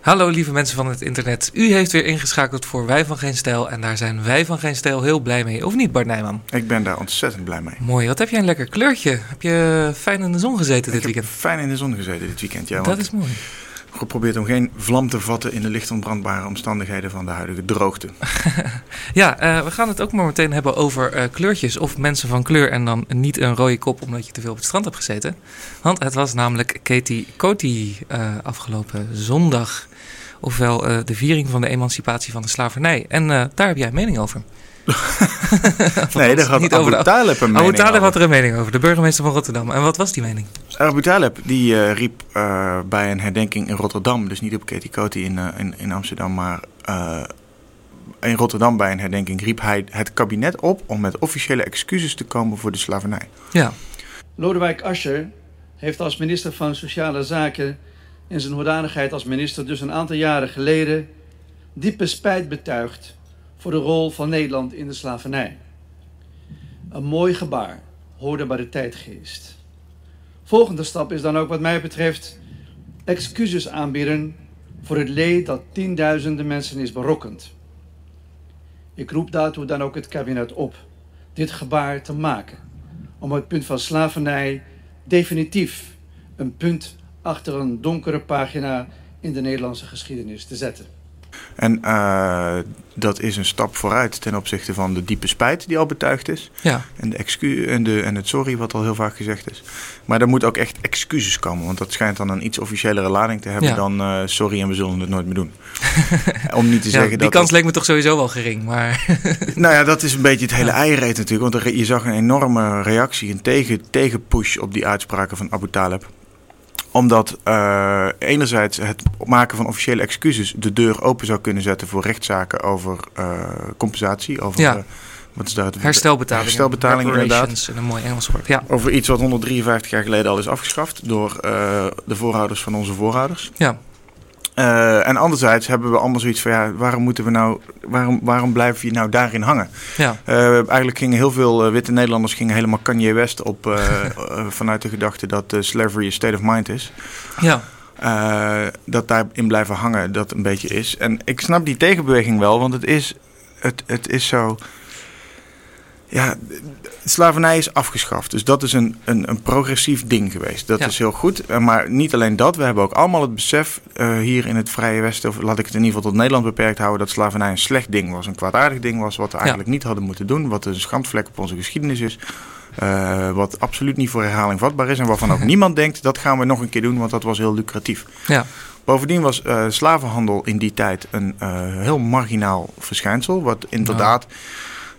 Hallo lieve mensen van het internet. U heeft weer ingeschakeld voor Wij van Geen Stijl. En daar zijn wij van Geen Stijl heel blij mee. Of niet, Bart Nijman? Ik ben daar ontzettend blij mee. Mooi. Wat heb jij een lekker kleurtje. Heb je fijn in de zon gezeten dit ik weekend? heb fijn in de zon gezeten dit weekend, ja. Dat is mooi. Geprobeerd om geen vlam te vatten in de licht ontbrandbare omstandigheden van de huidige droogte. Ja, eh, we gaan het ook maar meteen hebben over eh, kleurtjes of mensen van kleur en dan niet een rode kop omdat je te veel op het strand hebt gezeten. Want het was namelijk Katie Coty eh, afgelopen zondag. Ofwel eh, de viering van de emancipatie van de slavernij. En eh, daar heb jij een mening over. nee, daar had niet Abu over Talib een Abu mening Talib over. had er een mening over, de burgemeester van Rotterdam. En wat was die mening? Abu Talib die eh, riep eh, bij een herdenking in Rotterdam, dus niet op Katie Coty in, eh, in, in Amsterdam, maar eh, in Rotterdam bij een herdenking riep hij het kabinet op om met officiële excuses te komen voor de slavernij. Ja, Lodewijk Asscher heeft als minister van Sociale Zaken in zijn hoedanigheid als minister dus een aantal jaren geleden diepe spijt betuigd voor de rol van Nederland in de slavernij. Een mooi gebaar hoorde bij de tijdgeest. Volgende stap is dan ook wat mij betreft excuses aanbieden voor het leed dat tienduizenden mensen is berokkend. Ik roep daartoe dan ook het kabinet op dit gebaar te maken om het punt van slavernij definitief een punt achter een donkere pagina in de Nederlandse geschiedenis te zetten. En eh, dat is een stap vooruit ten opzichte van de diepe spijt die al betuigd is. ja. En, de excu en, de, en het sorry, wat al heel vaak gezegd is. Maar er moet ook echt excuses komen. Want dat schijnt dan een iets officiëlere lading te hebben Ja. dan eh, sorry en we zullen het nooit meer doen. Om niet te Ja, zeggen die dat... kans leek me toch sowieso wel gering. Maar Nou ja, dat is een beetje het hele eierreet natuurlijk. Want er- je zag een enorme reactie, een tegen, tegenpush op die uitspraken van Abu Talib. Omdat eh, enerzijds het maken van officiële excuses de deur open zou kunnen zetten voor rechtszaken over eh, compensatie. Over, Ja. eh, wat is daar het herstelbetaling. Herstelbetaling, inderdaad. Een mooi Engels woord. Ja, Over iets wat 153 jaar geleden al is afgeschaft door de voorouders van onze voorouders. ja, Eh, en anderzijds hebben we allemaal zoiets van ja, waarom moeten we nou, waarom, waarom blijf je nou daarin hangen? ja. Eh, eigenlijk gingen heel veel eh, witte Nederlanders gingen helemaal Kanye West op vanuit de gedachte dat slavery a state of mind is. ja. Dat daarin blijven hangen dat een beetje is. En ik snap die tegenbeweging wel, want het is, het, het is zo. Ja, slavernij is afgeschaft. Dus dat is een, een, een progressief ding geweest. Dat Ja. is heel goed. Eh, Maar niet alleen dat, we hebben ook allemaal het besef eh, hier in het Vrije Westen, of laat ik het in ieder geval tot Nederland beperkt houden, dat slavernij een slecht ding was, een kwaadaardig ding was, wat we eigenlijk niet hadden moeten doen, wat een schandvlek op onze geschiedenis is. eh, wat absoluut niet voor herhaling vatbaar is en waarvan ook niemand denkt dat gaan we nog een keer doen, want dat was heel lucratief. ja. Bovendien was slavenhandel in die tijd een heel marginaal verschijnsel. Wat inderdaad.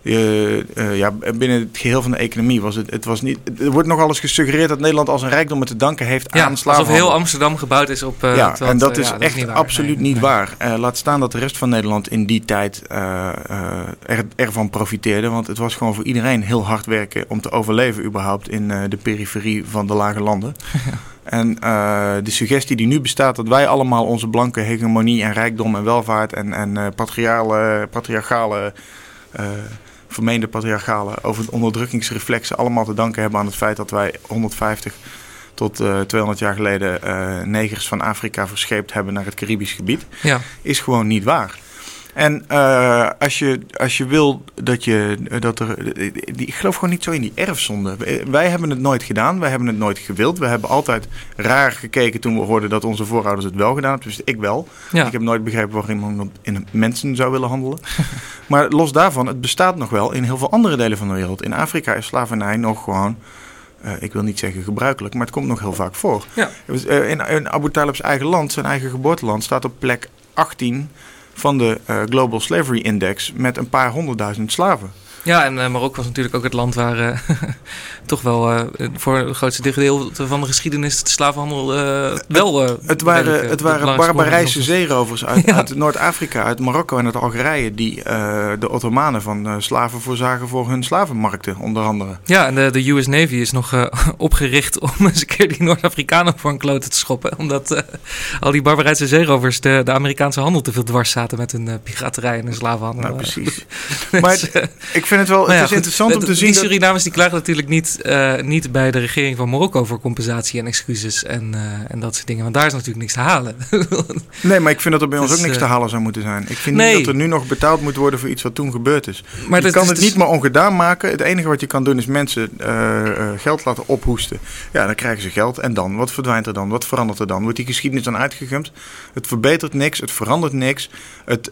Ja, binnen het geheel van de economie was het, het was niet. Er wordt nogal eens gesuggereerd dat Nederland als een rijkdom te danken heeft ja aan alsof heel Amsterdam gebouwd is op... eh, ja, en dat eh, is ja, echt absoluut niet nee. waar. Eh, laat staan dat de rest van Nederland in die tijd eh, eh, er, ervan profiteerde. Want het was gewoon voor iedereen heel hard werken om te overleven überhaupt in eh, de periferie van de lage landen. En eh, de suggestie die nu bestaat dat wij allemaal onze blanke hegemonie en rijkdom en welvaart en, en eh, patriale, patriarchale, eh, vermeende patriarchale over onderdrukkingsreflexen allemaal te danken hebben aan het feit dat wij 150 tot eh 200 jaar geleden eh, negers van Afrika verscheept hebben naar het Caribisch gebied, Ja, is gewoon niet waar. En eh, als, je, als je wil dat je. Dat er, die, ik geloof gewoon niet zo in die erfzonde. Wij- hebben het nooit gedaan. Wij hebben het nooit gewild. We hebben altijd raar gekeken toen we hoorden dat onze voorouders het wel gedaan hebben. Dus ik wel. ja. Ik heb nooit begrepen waarom iemand in mensen zou willen handelen. maar los daarvan, het bestaat nog wel in heel veel andere delen van de wereld. In Afrika is slavernij nog gewoon. eh, ik wil niet zeggen gebruikelijk, maar het komt nog heel vaak voor. Ja. Eh, In, in Abu Talib's eigen land, zijn eigen geboorteland, staat op plek 18 van de eh, Global Slavery Index met een paar honderdduizend slaven. Ja, en eh, Marokko was natuurlijk ook het land waar eh, toch wel eh, voor het grootste deel van de geschiedenis de slavenhandel wel... eh, Het waren, het waren barbarijse zeerovers uit, Ja. uit Noord-Afrika, uit Marokko en uit Algerije, die de Ottomanen van slaven voorzagen voor hun slavenmarkten, onder andere. Ja, en de, de US Navy is nog opgericht om eens een keer die Noord-Afrikanen voor een klote te schoppen. Omdat al die barbarijse zeerovers de, de Amerikaanse handel te veel dwars zaten met hun piraterij en hun slavenhandel. Nou, precies. dus, Maar ik vind het wel Nou ja, het is goed, interessant om te zien Die. Surinamers die klagen natuurlijk niet, eh, niet bij de regering van Marokko voor compensatie en excuses en, eh, en dat soort dingen. Want daar is natuurlijk niks te halen. Nee, maar ik vind dat er bij ons ook is, niks eh, te halen zou moeten zijn. Ik vind Nee. niet dat er nu nog betaald moet worden voor iets wat toen gebeurd is. maar je dat kan is het dus- niet meer ongedaan maken. Het enige wat je kan doen is mensen geld laten ophoesten. Ja, dan krijgen ze geld. En dan? Wat verdwijnt er dan? Wat verandert er dan? Wordt die geschiedenis dan uitgegumpt? Het verbetert niks. Het verandert niks. Het,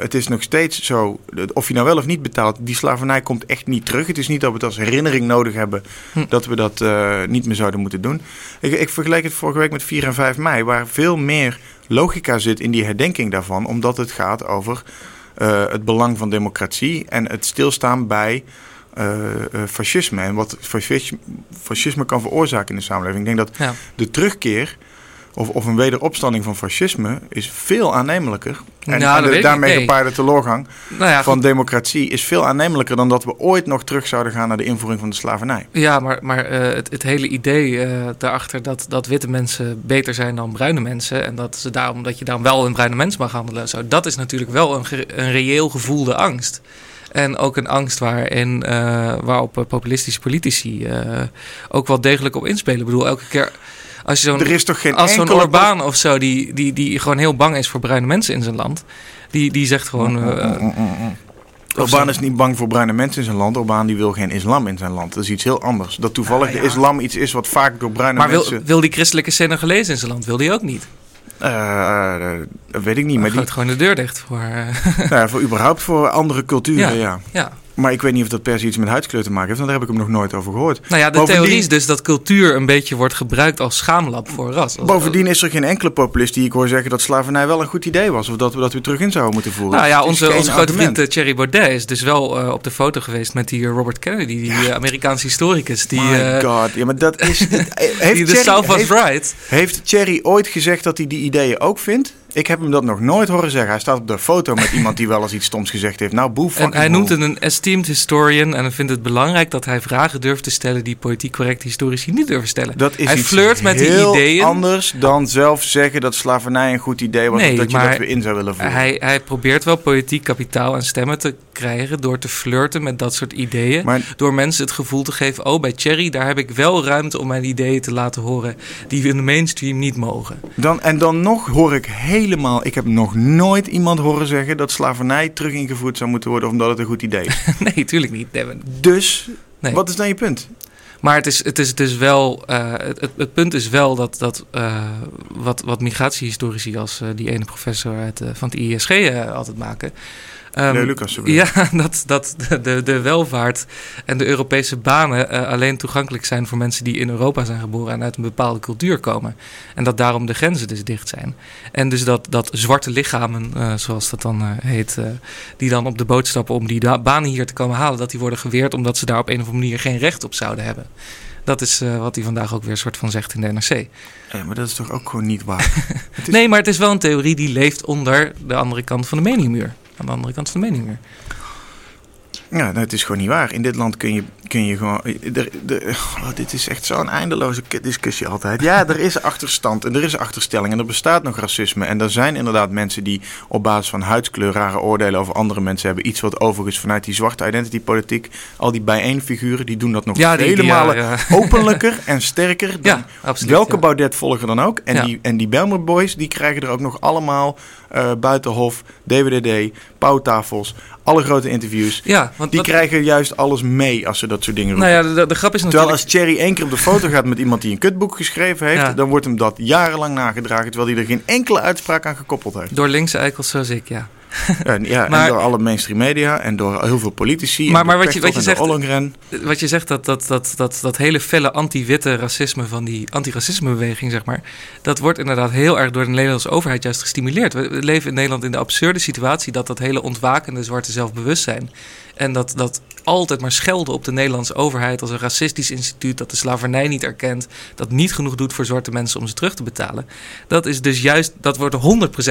het is nog steeds zo. Of je nou wel of niet betaalt, die slavernij komt echt niet terug. Het is niet dat we het als herinnering nodig hebben Hm. dat we dat eh, niet meer zouden moeten doen. Ik, ik vergeleek het vorige week met 4 en 5 mei, waar veel meer logica zit in die herdenking daarvan, omdat het gaat over eh, het belang van democratie en het stilstaan bij eh, fascisme en wat fascisme, fascisme kan veroorzaken in de samenleving. Ik denk dat ja. de terugkeer of, of een wederopstanding van fascisme is veel aannemelijker. En, de ik daarmee gepaarde teleurgang Nou ja, van democratie is veel aannemelijker dan dat we ooit nog terug zouden gaan naar de invoering van de slavernij. Ja, maar, maar eh, het, het hele idee eh, daarachter dat, dat witte mensen beter zijn dan bruine mensen. En dat, ze daarom, dat je dan wel een bruine mens mag handelen. en Zo, dat is natuurlijk wel een, een reëel gevoelde angst. En ook een angst waarin, eh, waarop populistische politici ook wel degelijk op inspelen. Ik bedoel, elke keer als je zo'n Er is toch geen als zo'n Orbaan of zo, die, die, die gewoon heel bang is voor bruine mensen in zijn land. Die, die zegt gewoon. eh, Mm, mm, mm, mm. Orbán zo. is niet bang voor bruine mensen in zijn land. Orbán die wil geen islam in zijn land. Dat is iets heel anders. Dat toevallig ja. de islam iets is wat vaak door bruine maar wil, mensen... wil die christelijke Senegalezen in zijn land? Wil die ook niet? Eh, eh, dat weet ik niet. Maar die, gewoon de deur dicht voor. eh, nou ja, voor überhaupt voor andere culturen, ja. ja. Maar ik weet niet of dat per se iets met huidskleur te maken heeft. Want daar heb ik hem nog nooit over gehoord. Nou ja, de Bovendien- theorie is dus dat cultuur een beetje wordt gebruikt als schaamlab voor ras. Bovendien is er geen enkele populist die ik hoor zeggen dat slavernij wel een goed idee was. Of dat we dat weer terug in zouden moeten voeren. Nou ja, onze, onze grote vriend eh, Thierry Baudet is dus wel eh, op de foto geweest met die eh, Robert Kennedy, die Amerikaanse historicus. Die, My god, ja, maar dat is... heeft, die de Thierry- South was heeft, right. heeft Thierry ooit gezegd dat hij die ideeën ook vindt? Ik heb hem dat nog nooit horen zeggen. Hij staat op de foto met iemand die wel eens iets stoms gezegd heeft. Nou, boe En hij noemt het een esteemed historian en vindt het belangrijk dat hij vragen durft te stellen die politiek correcte historici niet durven stellen. Dat is hij iets flirt met die heel ideeën. anders dan zelf zeggen dat slavernij een goed idee was. Nee, of dat je maar dat weer in zou willen voeren. Hij, hij probeert wel politiek kapitaal en stemmen te krijgen door te flirten met dat soort ideeën. Maar Door mensen het gevoel te geven: oh, bij Cherry, daar heb ik wel ruimte om mijn ideeën te laten horen. die we in de mainstream niet mogen. dan, en dan nog hoor ik helemaal... Ik heb nog nooit iemand horen zeggen dat slavernij terug ingevoerd zou moeten worden... omdat het een goed idee is. nee, tuurlijk niet. Nee, maar- Dus, nee. wat is dan je punt? Maar het is, het is dus wel. eh, het, het, het punt is wel dat, dat eh, wat, wat migratiehistorici als eh, die ene professor uit, van het ISG altijd maken. Nee, Lucas. Ja, dat, dat de- de, welvaart en de Europese banen eh, alleen toegankelijk zijn voor mensen die in Europa zijn geboren en uit een bepaalde cultuur komen. En dat daarom de grenzen dus dicht zijn. En dus dat, dat zwarte lichamen, eh, zoals dat dan eh, heet, die dan op de boot stappen om die banen hier te komen halen, dat die worden geweerd omdat ze daar op een of andere manier geen recht op zouden hebben. Dat is wat hij vandaag ook weer soort van zegt in de NRC. Ja, maar dat is toch ook gewoon niet waar? Is- Nee, maar het is wel een theorie die leeft onder de andere kant van de meningmuur. Aan de andere kant van de meningmuur. Ja, nou, het is gewoon niet waar. In dit land kun je, kun je gewoon... Er, er- oh, dit is echt zo'n eindeloze discussie altijd. Ja, er is achterstand en er is achterstelling en er bestaat nog racisme. En er zijn inderdaad mensen die op basis van huidskleur rare oordelen over andere mensen hebben. Iets wat overigens vanuit die zwarte identity politiek, al die bijeenfiguren, die doen dat nog Ja, die, vele die, malen ja, ja. openlijker en sterker dan Ja, absoluut. welke ja. Baudet volgen dan ook. En die, en die Belmer Boys, die krijgen er ook nog allemaal eh, Buitenhof, DWDD, pauwtafels, alle grote interviews. Ja, want Die wat- krijgen juist alles mee als ze dat soort dingen roepen. nou ja, de, de grap is Terwijl natuurlijk... als Thierry één keer op de foto gaat met iemand die een kutboek geschreven heeft, Ja. dan wordt hem dat jarenlang nagedragen, terwijl hij er geen enkele uitspraak aan gekoppeld heeft. Door linkse eikels zoals ik, ja. En, ja, Maar- en door alle mainstream media en door heel veel politici. Maar- maar wat je- wat je zegt-. Wat je zegt, dat, dat, dat, dat, dat hele felle anti-witte racisme van die anti-racismebeweging, zeg maar. Dat wordt inderdaad heel erg door de Nederlandse overheid juist gestimuleerd. We we leven in Nederland in de absurde situatie dat dat hele ontwakende zwarte zelfbewustzijn. En dat, dat altijd maar schelden op de Nederlandse overheid als een racistisch instituut dat de slavernij niet erkent, dat niet genoeg doet voor zwarte mensen om ze terug te betalen. Dat is dus juist, dat wordt 100%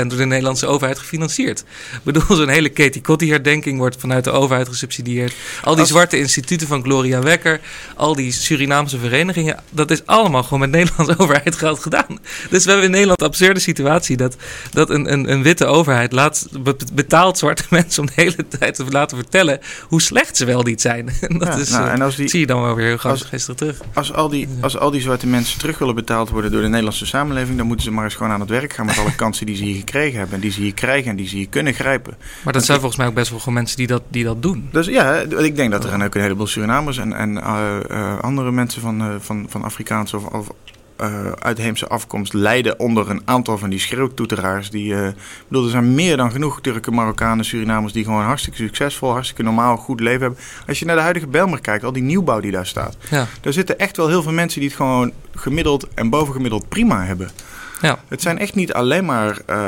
door de Nederlandse overheid gefinancierd. Ik bedoel, zo'n hele Katie Cotty herdenking wordt vanuit de overheid gesubsidieerd. Al die zwarte instituten van Gloria Wekker, al die Surinaamse verenigingen, dat is allemaal gewoon met Nederlandse overheid geld gedaan. Dus we hebben in Nederland de absurde situatie dat, dat een, een, een witte overheid laat, be- betaalt zwarte mensen om de hele tijd te laten vertellen hoe slecht ze wel niet zijn. dat Ja, is, nou, eh, en als die- zie je dan wel weer heel als- gisteren terug. Als al, die, als al die zwarte mensen terug willen betaald worden door de Nederlandse samenleving, dan moeten ze maar eens gewoon aan het werk gaan met alle kansen die ze hier gekregen hebben. En die ze hier krijgen en die ze hier kunnen grijpen. Maar dat zijn volgens mij ook best wel gewoon mensen die dat, die dat doen. Dus ja, ik denk dat er ook een heleboel Surinamers en, en eh, eh, andere mensen van, van, van Afrikaanse of, of eh, uitheemse afkomst lijden onder een aantal van die schreeuwtoeteraars. Die, eh, bedoel, er zijn meer dan genoeg Turken, Marokkanen, Surinamers die gewoon hartstikke succesvol, hartstikke normaal, goed leven hebben. Als je naar de huidige Belmer kijkt, al die nieuwbouw die daar staat. Ja. Daar zitten echt wel heel veel mensen die het gewoon gemiddeld en bovengemiddeld prima hebben. Ja. Het zijn echt niet alleen maar eh,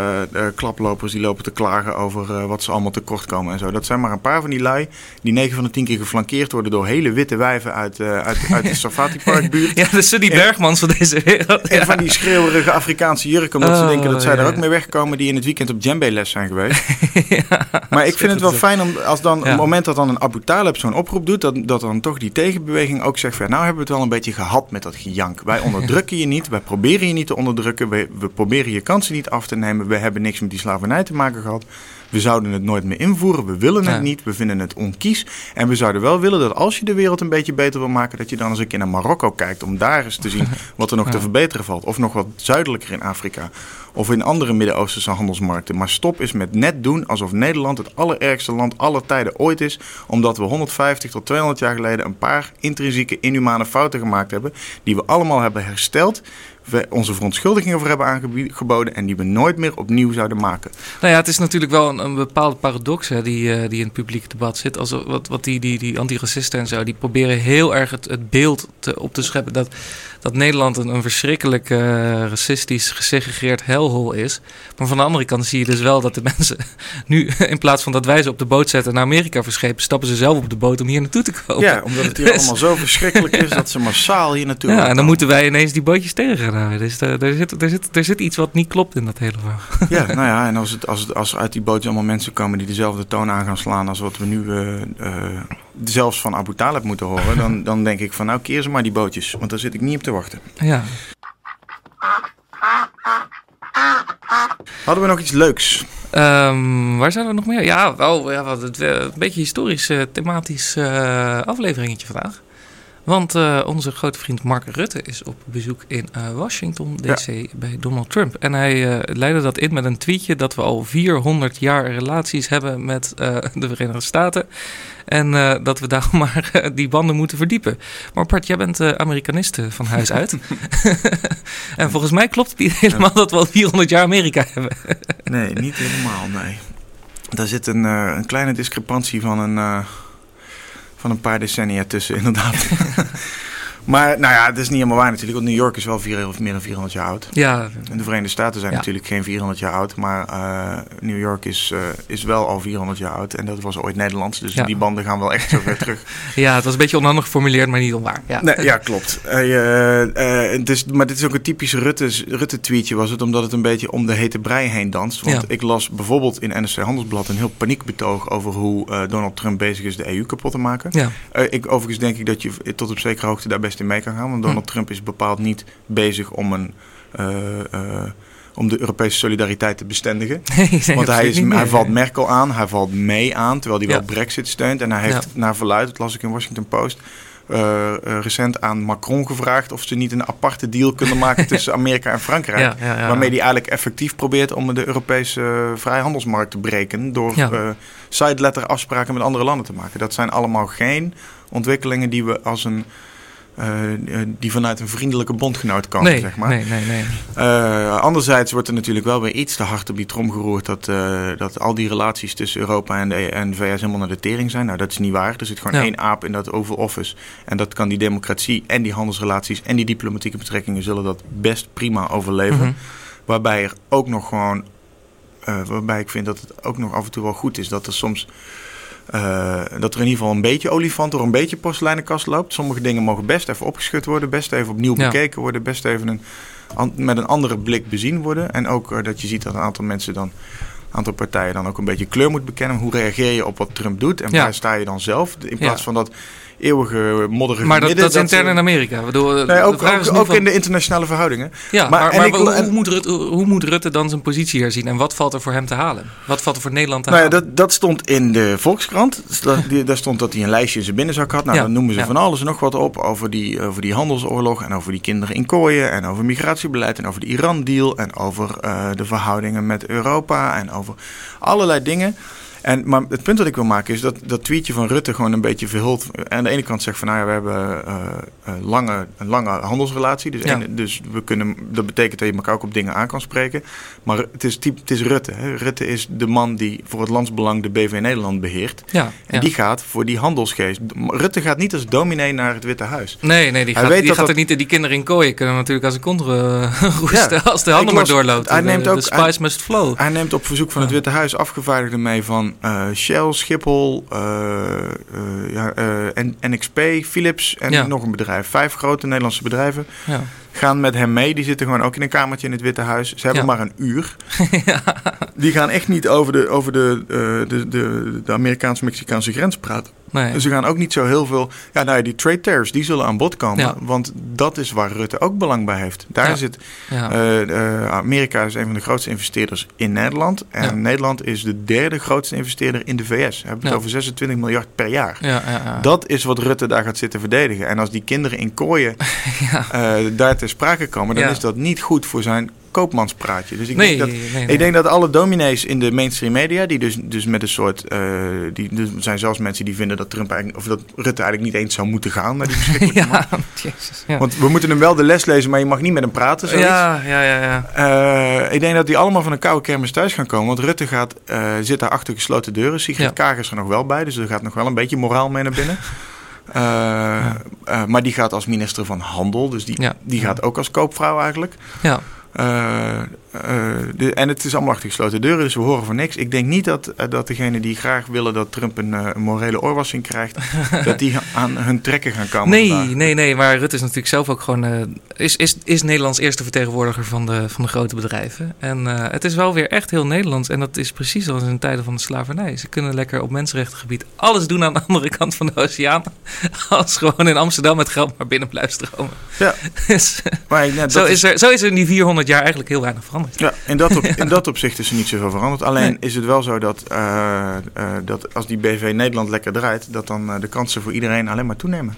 klaplopers die lopen te klagen over eh, wat ze allemaal tekort komen en zo. Dat zijn maar een paar van die lui die 9 van de 10 keer geflankeerd worden door hele witte wijven uit, eh, uit, uit de Safati Park buurt. Ja, de Sunny En- Bergmans van deze wereld. En Ja. van die schreeuwerige Afrikaanse jurken, omdat ze Oh, denken dat zij ja. ook mee wegkomen, die in het weekend op djembe les zijn geweest. Ja, Maar ik vind het wel fijn om, als dan, op het moment dat dan een Abu Talib zo'n oproep doet, dat, dat dan toch die tegenbeweging ook zegt van, nou hebben we het wel een beetje gehad met dat gejank. Wij onderdrukken je niet, wij proberen je niet te onderdrukken, we, we proberen je kansen niet af te nemen, we hebben niks met die slavernij te maken gehad. We zouden het nooit meer invoeren, we willen het Ja. niet, we vinden het onkies. En we zouden wel willen dat als je de wereld een beetje beter wil maken, dat je dan eens een keer naar Marokko kijkt om daar eens te zien wat er nog te verbeteren valt. Of nog wat zuidelijker in Afrika. Of in andere Midden-Oosterse handelsmarkten. Maar stop eens met net doen alsof Nederland het allerergste land aller tijden ooit is. Omdat we 150 tot 200 jaar geleden een paar intrinsieke inhumane fouten gemaakt hebben. Die we allemaal hebben hersteld. We onze verontschuldigingen voor hebben aangeboden. En die we nooit meer opnieuw zouden maken. Nou ja, het is natuurlijk wel een, een bepaalde paradox hè, die, eh, die in het publieke debat zit. Als, wat, wat die, die, die antiracisten en zo, die proberen heel erg het, het beeld te, op te scheppen dat, dat Nederland een, een verschrikkelijk eh, racistisch gesegregeerd helhol is. Maar van de andere kant zie je dus wel dat de mensen nu, in plaats van dat wij ze op de boot zetten en naar Amerika verschepen, stappen ze zelf op de boot om hier naartoe te komen. Ja, omdat het hier allemaal zo verschrikkelijk is dat ze massaal hier naartoe Ja, en dan moeten wij ineens die bootjes tegen houden. Dus er, er, zit, er, zit, er zit iets wat niet klopt in dat hele verhaal. Ja, nou ja, en als, het, als, het, als uit die bootjes allemaal mensen komen die dezelfde toon aan gaan slaan als wat we nu eh, eh, zelfs van Abu Talib moeten horen, dan, dan denk ik van nou keer ze maar die bootjes, want daar zit ik niet op te wachten. Ja. Hadden we nog iets leuks? Ehm, waar zijn we nog meer? Ja, wel ja, wat, eh, een beetje historisch, eh, thematisch eh, afleveringetje vandaag. Want eh, onze grote vriend Mark Rutte is op bezoek in eh, Washington DC bij Donald Trump. En hij eh, leidde dat in met een tweetje dat we al 400 jaar relaties hebben met de Verenigde Staten. En dat we daarom maar die banden moeten verdiepen. Maar Bart, jij bent Amerikaniste van huis uit. en volgens mij klopt het niet helemaal dat we al 400 jaar Amerika hebben. Nee, niet helemaal, nee. Daar zit een, een kleine discrepantie van een, van een paar decennia tussen, inderdaad. maar nou ja, het is niet helemaal waar natuurlijk, want New York is wel vier, of meer dan 400 jaar oud. Ja, En de Verenigde Staten zijn Ja. natuurlijk geen 400 jaar oud, maar eh, New York is, eh, is wel al 400 jaar oud. En dat was ooit Nederlands, dus Ja. die banden gaan wel echt zo ver terug. Ja, het was een beetje onhandig geformuleerd, maar niet onwaar. Ja, Nee, ja, klopt. Eh, het is, maar dit is ook een typisch Rutte- Rutte-tweetje, was het, omdat het een beetje om de hete brei heen danst. Want ik las bijvoorbeeld in NRC Handelsblad een heel paniekbetoog over hoe Donald Trump bezig is de EU kapot te maken. ja. Ik, overigens denk ik dat je tot op zekere hoogte daar best in mee kan gaan. Want Donald Trump is bepaald niet bezig om, een, eh, eh, om de Europese solidariteit te bestendigen. Nee, Want hij, is, hij valt Merkel aan, hij valt mee aan, terwijl hij Ja. wel Brexit steunt. En hij heeft naar verluid, dat las ik in Washington Post, eh, recent aan Macron gevraagd of ze niet een aparte deal kunnen maken tussen Amerika en Frankrijk. Ja. Waarmee hij eigenlijk effectief probeert om de Europese vrijhandelsmarkt te breken. Door Ja. eh sideletter afspraken met andere landen te maken. Dat zijn allemaal geen ontwikkelingen die we als een. Eh, eh, die vanuit een vriendelijke bondgenoot komen, nee, zeg maar. nee, nee, nee. Eh, anderzijds wordt er natuurlijk wel weer iets te hard op die trom geroerd dat, dat al die relaties tussen Europa en de, en de VS helemaal naar de tering zijn. Nou, dat is niet waar. Er zit gewoon Ja. één aap in dat Oval Office. En dat kan die democratie en die handelsrelaties en die diplomatieke betrekkingen zullen dat best prima overleven. Mhm. Waarbij er ook nog gewoon, waarbij ik vind dat het ook nog af en toe wel goed is dat er soms. Eh, dat er in ieder geval een beetje olifant door een beetje porseleinenkast loopt. Sommige dingen mogen best even opgeschud worden, best even opnieuw Ja. bekeken worden, best even een, an- met een andere blik bezien worden. En ook eh, dat je ziet dat een aantal mensen dan, een aantal partijen dan ook een beetje kleur moet bekennen. Hoe reageer je op wat Trump doet en Ja. waar sta je dan zelf? In plaats Ja. van dat eeuwige modderige Maar dat, midden. dat is intern ze- in Amerika. Nee, ook ook, ook van- in de internationale verhoudingen. Ja, maar- maar, en maar ik- hoe, moet Rutte, hoe moet Rutte dan zijn positie herzien? En wat valt er voor hem te halen? Wat valt er voor Nederland te Nou ja, halen? dat, dat stond in de Volkskrant. Dus daar stond dat hij een lijstje in zijn binnenzak had. Nou, Ja, dan noemen ze ja. van alles en nog wat op over die, over die handelsoorlog en over die kinderen in kooien en over migratiebeleid en over de Iran-deal en over eh, de verhoudingen met Europa en over allerlei dingen. En, maar het punt dat ik wil maken is dat dat tweetje van Rutte gewoon een beetje verhult. Aan de ene kant zegt van nou ja, we hebben eh, eh, lange, een lange handelsrelatie. Dus, Ja. dus we kunnen, dat betekent dat je elkaar ook op dingen aan kan spreken. Maar het is, typ, het is Rutte. Hè. Rutte is de man die voor het landsbelang de BV Nederland beheert. ja, En ja. die gaat voor die handelsgeest. Rutte gaat niet als dominee naar het Witte Huis. Nee, nee, die Hij gaat, weet die dat gaat er niet. Die kinderen in kooien kunnen natuurlijk als een kontre eh, roesten als de handel maar doorloopt. hij De- neemt de, ook- spice hij- must flow. Hij neemt op verzoek van het. Witte Huis afgevaardigden mee van eh, Shell, Schiphol, eh, eh, ja, en NXP, Philips en Ja. nog een bedrijf. Vijf grote Nederlandse bedrijven Ja. gaan met hem mee. Die zitten gewoon ook in een kamertje in het Witte Huis. Ze hebben maar een uur. Die gaan echt niet over de, over de, de, de, de Amerikaans-Mexicaanse grens praten. Nee. Ze gaan ook niet zo heel veel. Ja, nou ja, die trade tariffs die zullen aan bod komen. Ja. Want dat is waar Rutte ook belang bij heeft. Daar Ja. zit. eh, eh, Amerika is een van de grootste investeerders in Nederland. En. Nederland is de derde grootste investeerder in de VS. We hebben het over 26 miljard per jaar. ja, ja, ja. Dat is wat Rutte daar gaat zitten verdedigen. En als die kinderen in kooien eh, daar ter sprake komen, dan is dat niet goed voor zijn koopmanspraatje. Dus ik nee, denk dat nee, ik denk dat alle dominees in de mainstream media, die dus, dus met een soort. eh, die, er zijn zelfs mensen die vinden dat Trump eigenlijk, of dat Rutte eigenlijk niet eens zou moeten gaan naar die man. ja, jezus. Ja. Want we moeten hem wel de les lezen, maar je mag niet met hem praten. Zoiets. ja, ja, ja, ja. Eh, ik denk dat die allemaal van een koude kermis thuis gaan komen. Want Rutte gaat, eh, zit daar achter gesloten deuren. Sigrid Ja. Kaag is er nog wel bij, dus er gaat nog wel een beetje moraal mee naar binnen. Maar die gaat als minister van Handel, dus die, Ja. die gaat ook als koopvrouw eigenlijk. ja. 呃 eh, de, en het is allemaal achter gesloten deuren, dus we horen van niks. Ik denk niet dat, eh, dat degenen die graag willen dat Trump een, eh, morele oorwassing krijgt, dat die aan hun trekken gaan komen. Nee, vandaag. nee, nee. Maar Rutte is natuurlijk zelf ook gewoon. is, is, is Nederlands eerste vertegenwoordiger van de, van de grote bedrijven. En het is wel weer echt heel Nederlands. En dat is precies zoals in tijden van de slavernij. Ze kunnen lekker op mensenrechtengebied alles doen aan de andere kant van de oceaan. Als gewoon in Amsterdam het geld maar binnen blijft stromen. Ja. Dus, Maar zo, is er, zo is er in die 400 jaar eigenlijk heel weinig veranderd. Ja, in dat, op, in dat opzicht is er niet zoveel veranderd. Alleen Nee. is het wel zo dat, eh, eh, dat als die BV Nederland lekker draait, dat dan eh, de kansen voor iedereen alleen maar toenemen.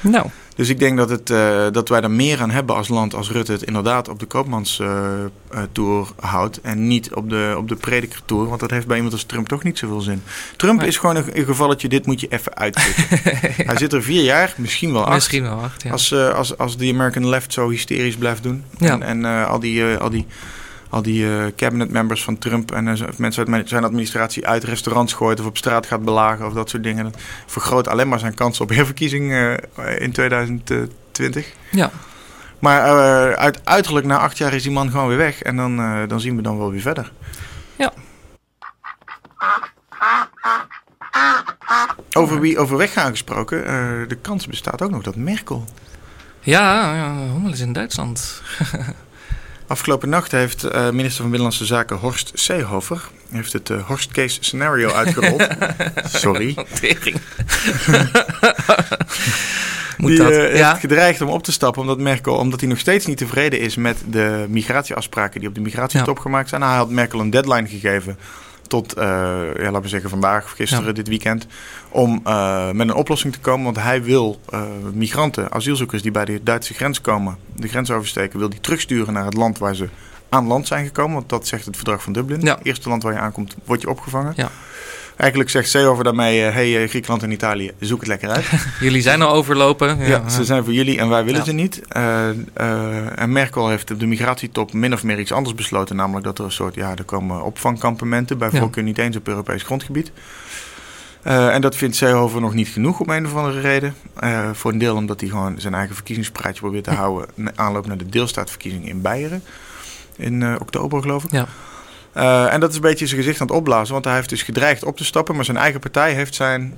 Nou, Dus ik denk dat, het, dat wij er meer aan hebben als land als Rutte het inderdaad op de koopmanstour houdt en niet op de, op de predikertour. Want dat heeft bij iemand als Trump toch niet zoveel zin. Trump is gewoon een, een gevalletje, dit moet je even uitzitten. Hij zit er vier jaar, misschien wel acht. misschien wel acht. Ja. Als, als, als de American left zo hysterisch blijft doen. Ja. En, en al die, al die, al die eh, cabinet members van Trump en eh, mensen uit zijn administratie uit restaurants gooit of op straat gaat belagen of dat soort dingen. Dat vergroot alleen maar zijn kans op herverkiezing eh, in 2020. ja. Maar uit, uiterlijk na acht jaar is die man gewoon weer weg. En dan, dan zien we dan wel weer verder. Ja. Over wie over weggaan gesproken, de kans bestaat ook nog dat Merkel Ja, ja, Hommel is in Duitsland. Afgelopen nacht heeft eh, minister van Binnenlandse Zaken Horst Seehofer heeft het eh, Horst Case scenario uitgerold. Sorry. Moet Die dat? eh, ja. heeft gedreigd om op te stappen omdat Merkel, omdat hij nog steeds niet tevreden is met de migratieafspraken die op de migratietop Ja. gemaakt zijn. Nou, hij had Merkel een deadline gegeven tot, eh, ja, laten we zeggen vandaag of gisteren, Ja. dit weekend, om eh, met een oplossing te komen. Want hij wil eh, migranten, asielzoekers die bij de Duitse grens komen, de grens oversteken, wil die terugsturen naar het land waar ze aan land zijn gekomen. Want dat zegt het verdrag van Dublin. Ja. Het eerste land waar je aankomt, word je opgevangen. Ja. Eigenlijk zegt Seehofer daarmee, eh, hey Griekenland en Italië, zoek het lekker uit. Jullie zijn al overlopen. Ja, Ja, ze zijn voor jullie en wij willen ze niet. En Merkel heeft op de migratietop min of meer iets anders besloten. Namelijk dat er een soort, ja, er komen opvangkampementen. Bij voorkeur niet eens op Europees grondgebied. Eh, en dat vindt Seehofer nog niet genoeg om een of andere reden. Eh, voor een deel omdat hij gewoon zijn eigen verkiezingspraatje probeert te houden. na- Aanloop naar de deelstaatverkiezing in Beieren. In eh, oktober geloof ik. Ja. En dat is een beetje zijn gezicht aan het opblazen. Want hij heeft dus gedreigd op te stappen. Maar zijn eigen partij heeft zijn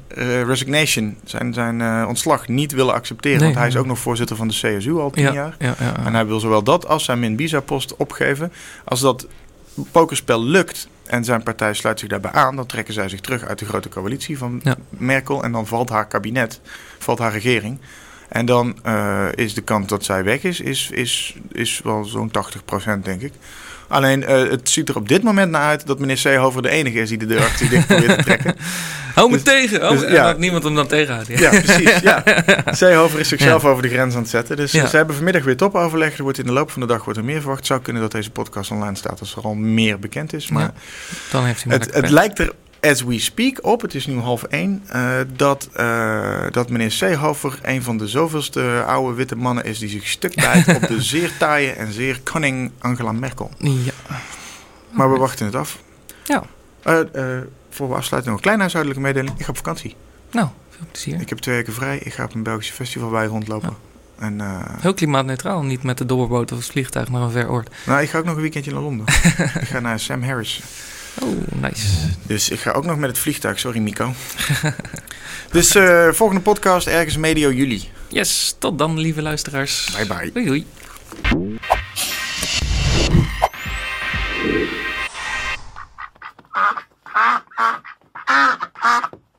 resignation, zijn, zijn ontslag niet willen accepteren. Nee. want hij is ook nog voorzitter van de CSU al tien ja, jaar. ja, ja. En hij wil zowel dat als zijn Minbisa-post opgeven. Als dat pokerspel lukt en zijn partij sluit zich daarbij aan, dan trekken zij zich terug uit de grote coalitie van Ja. Merkel. En dan valt haar kabinet, valt haar regering. En dan eh, is de kans dat zij weg is, is, is, is wel zo'n 80% denk ik. Alleen eh, het ziet er op dit moment naar uit dat meneer Seehofer de enige is die de deur achter zich dicht probeert te trekken. Hou me Dus- tegen! Oh, dus, en ja. dat niemand hem dan tegenhoudt. Ja. Ja, precies. Ja. Seehofer is zichzelf over de grens aan het zetten. Dus ze hebben vanmiddag weer topoverleg. Er wordt in de loop van de dag wordt er meer verwacht. Het zou kunnen dat deze podcast online staat als er al meer bekend is. Maar Dan heeft hij het, het lijkt er as we speak op, het is nu half één, eh, dat, eh, dat meneer Seehofer een van de zoveelste oude witte mannen is die zich stuk bijt op de zeer taaie en zeer cunning Angela Merkel. Ja. Maar we wachten het af. Ja. Eh, voor we afsluiten nog een kleine huishoudelijke mededeling. Ik ga op vakantie. Nou, veel plezier. Ik heb twee weken vrij. Ik ga op een Belgische festival bij rondlopen. En, Heel klimaatneutraal. Niet met de dobberboot of het vliegtuig naar een ver oord. nou, ik ga ook nog een weekendje naar Londen. ik ga naar Sam Harris. Oh, nice. Dus ik ga ook nog met het vliegtuig. Sorry, Mico. dus eh, volgende podcast ergens medio juli. Yes, tot dan lieve luisteraars. Bye bye. Doei doei.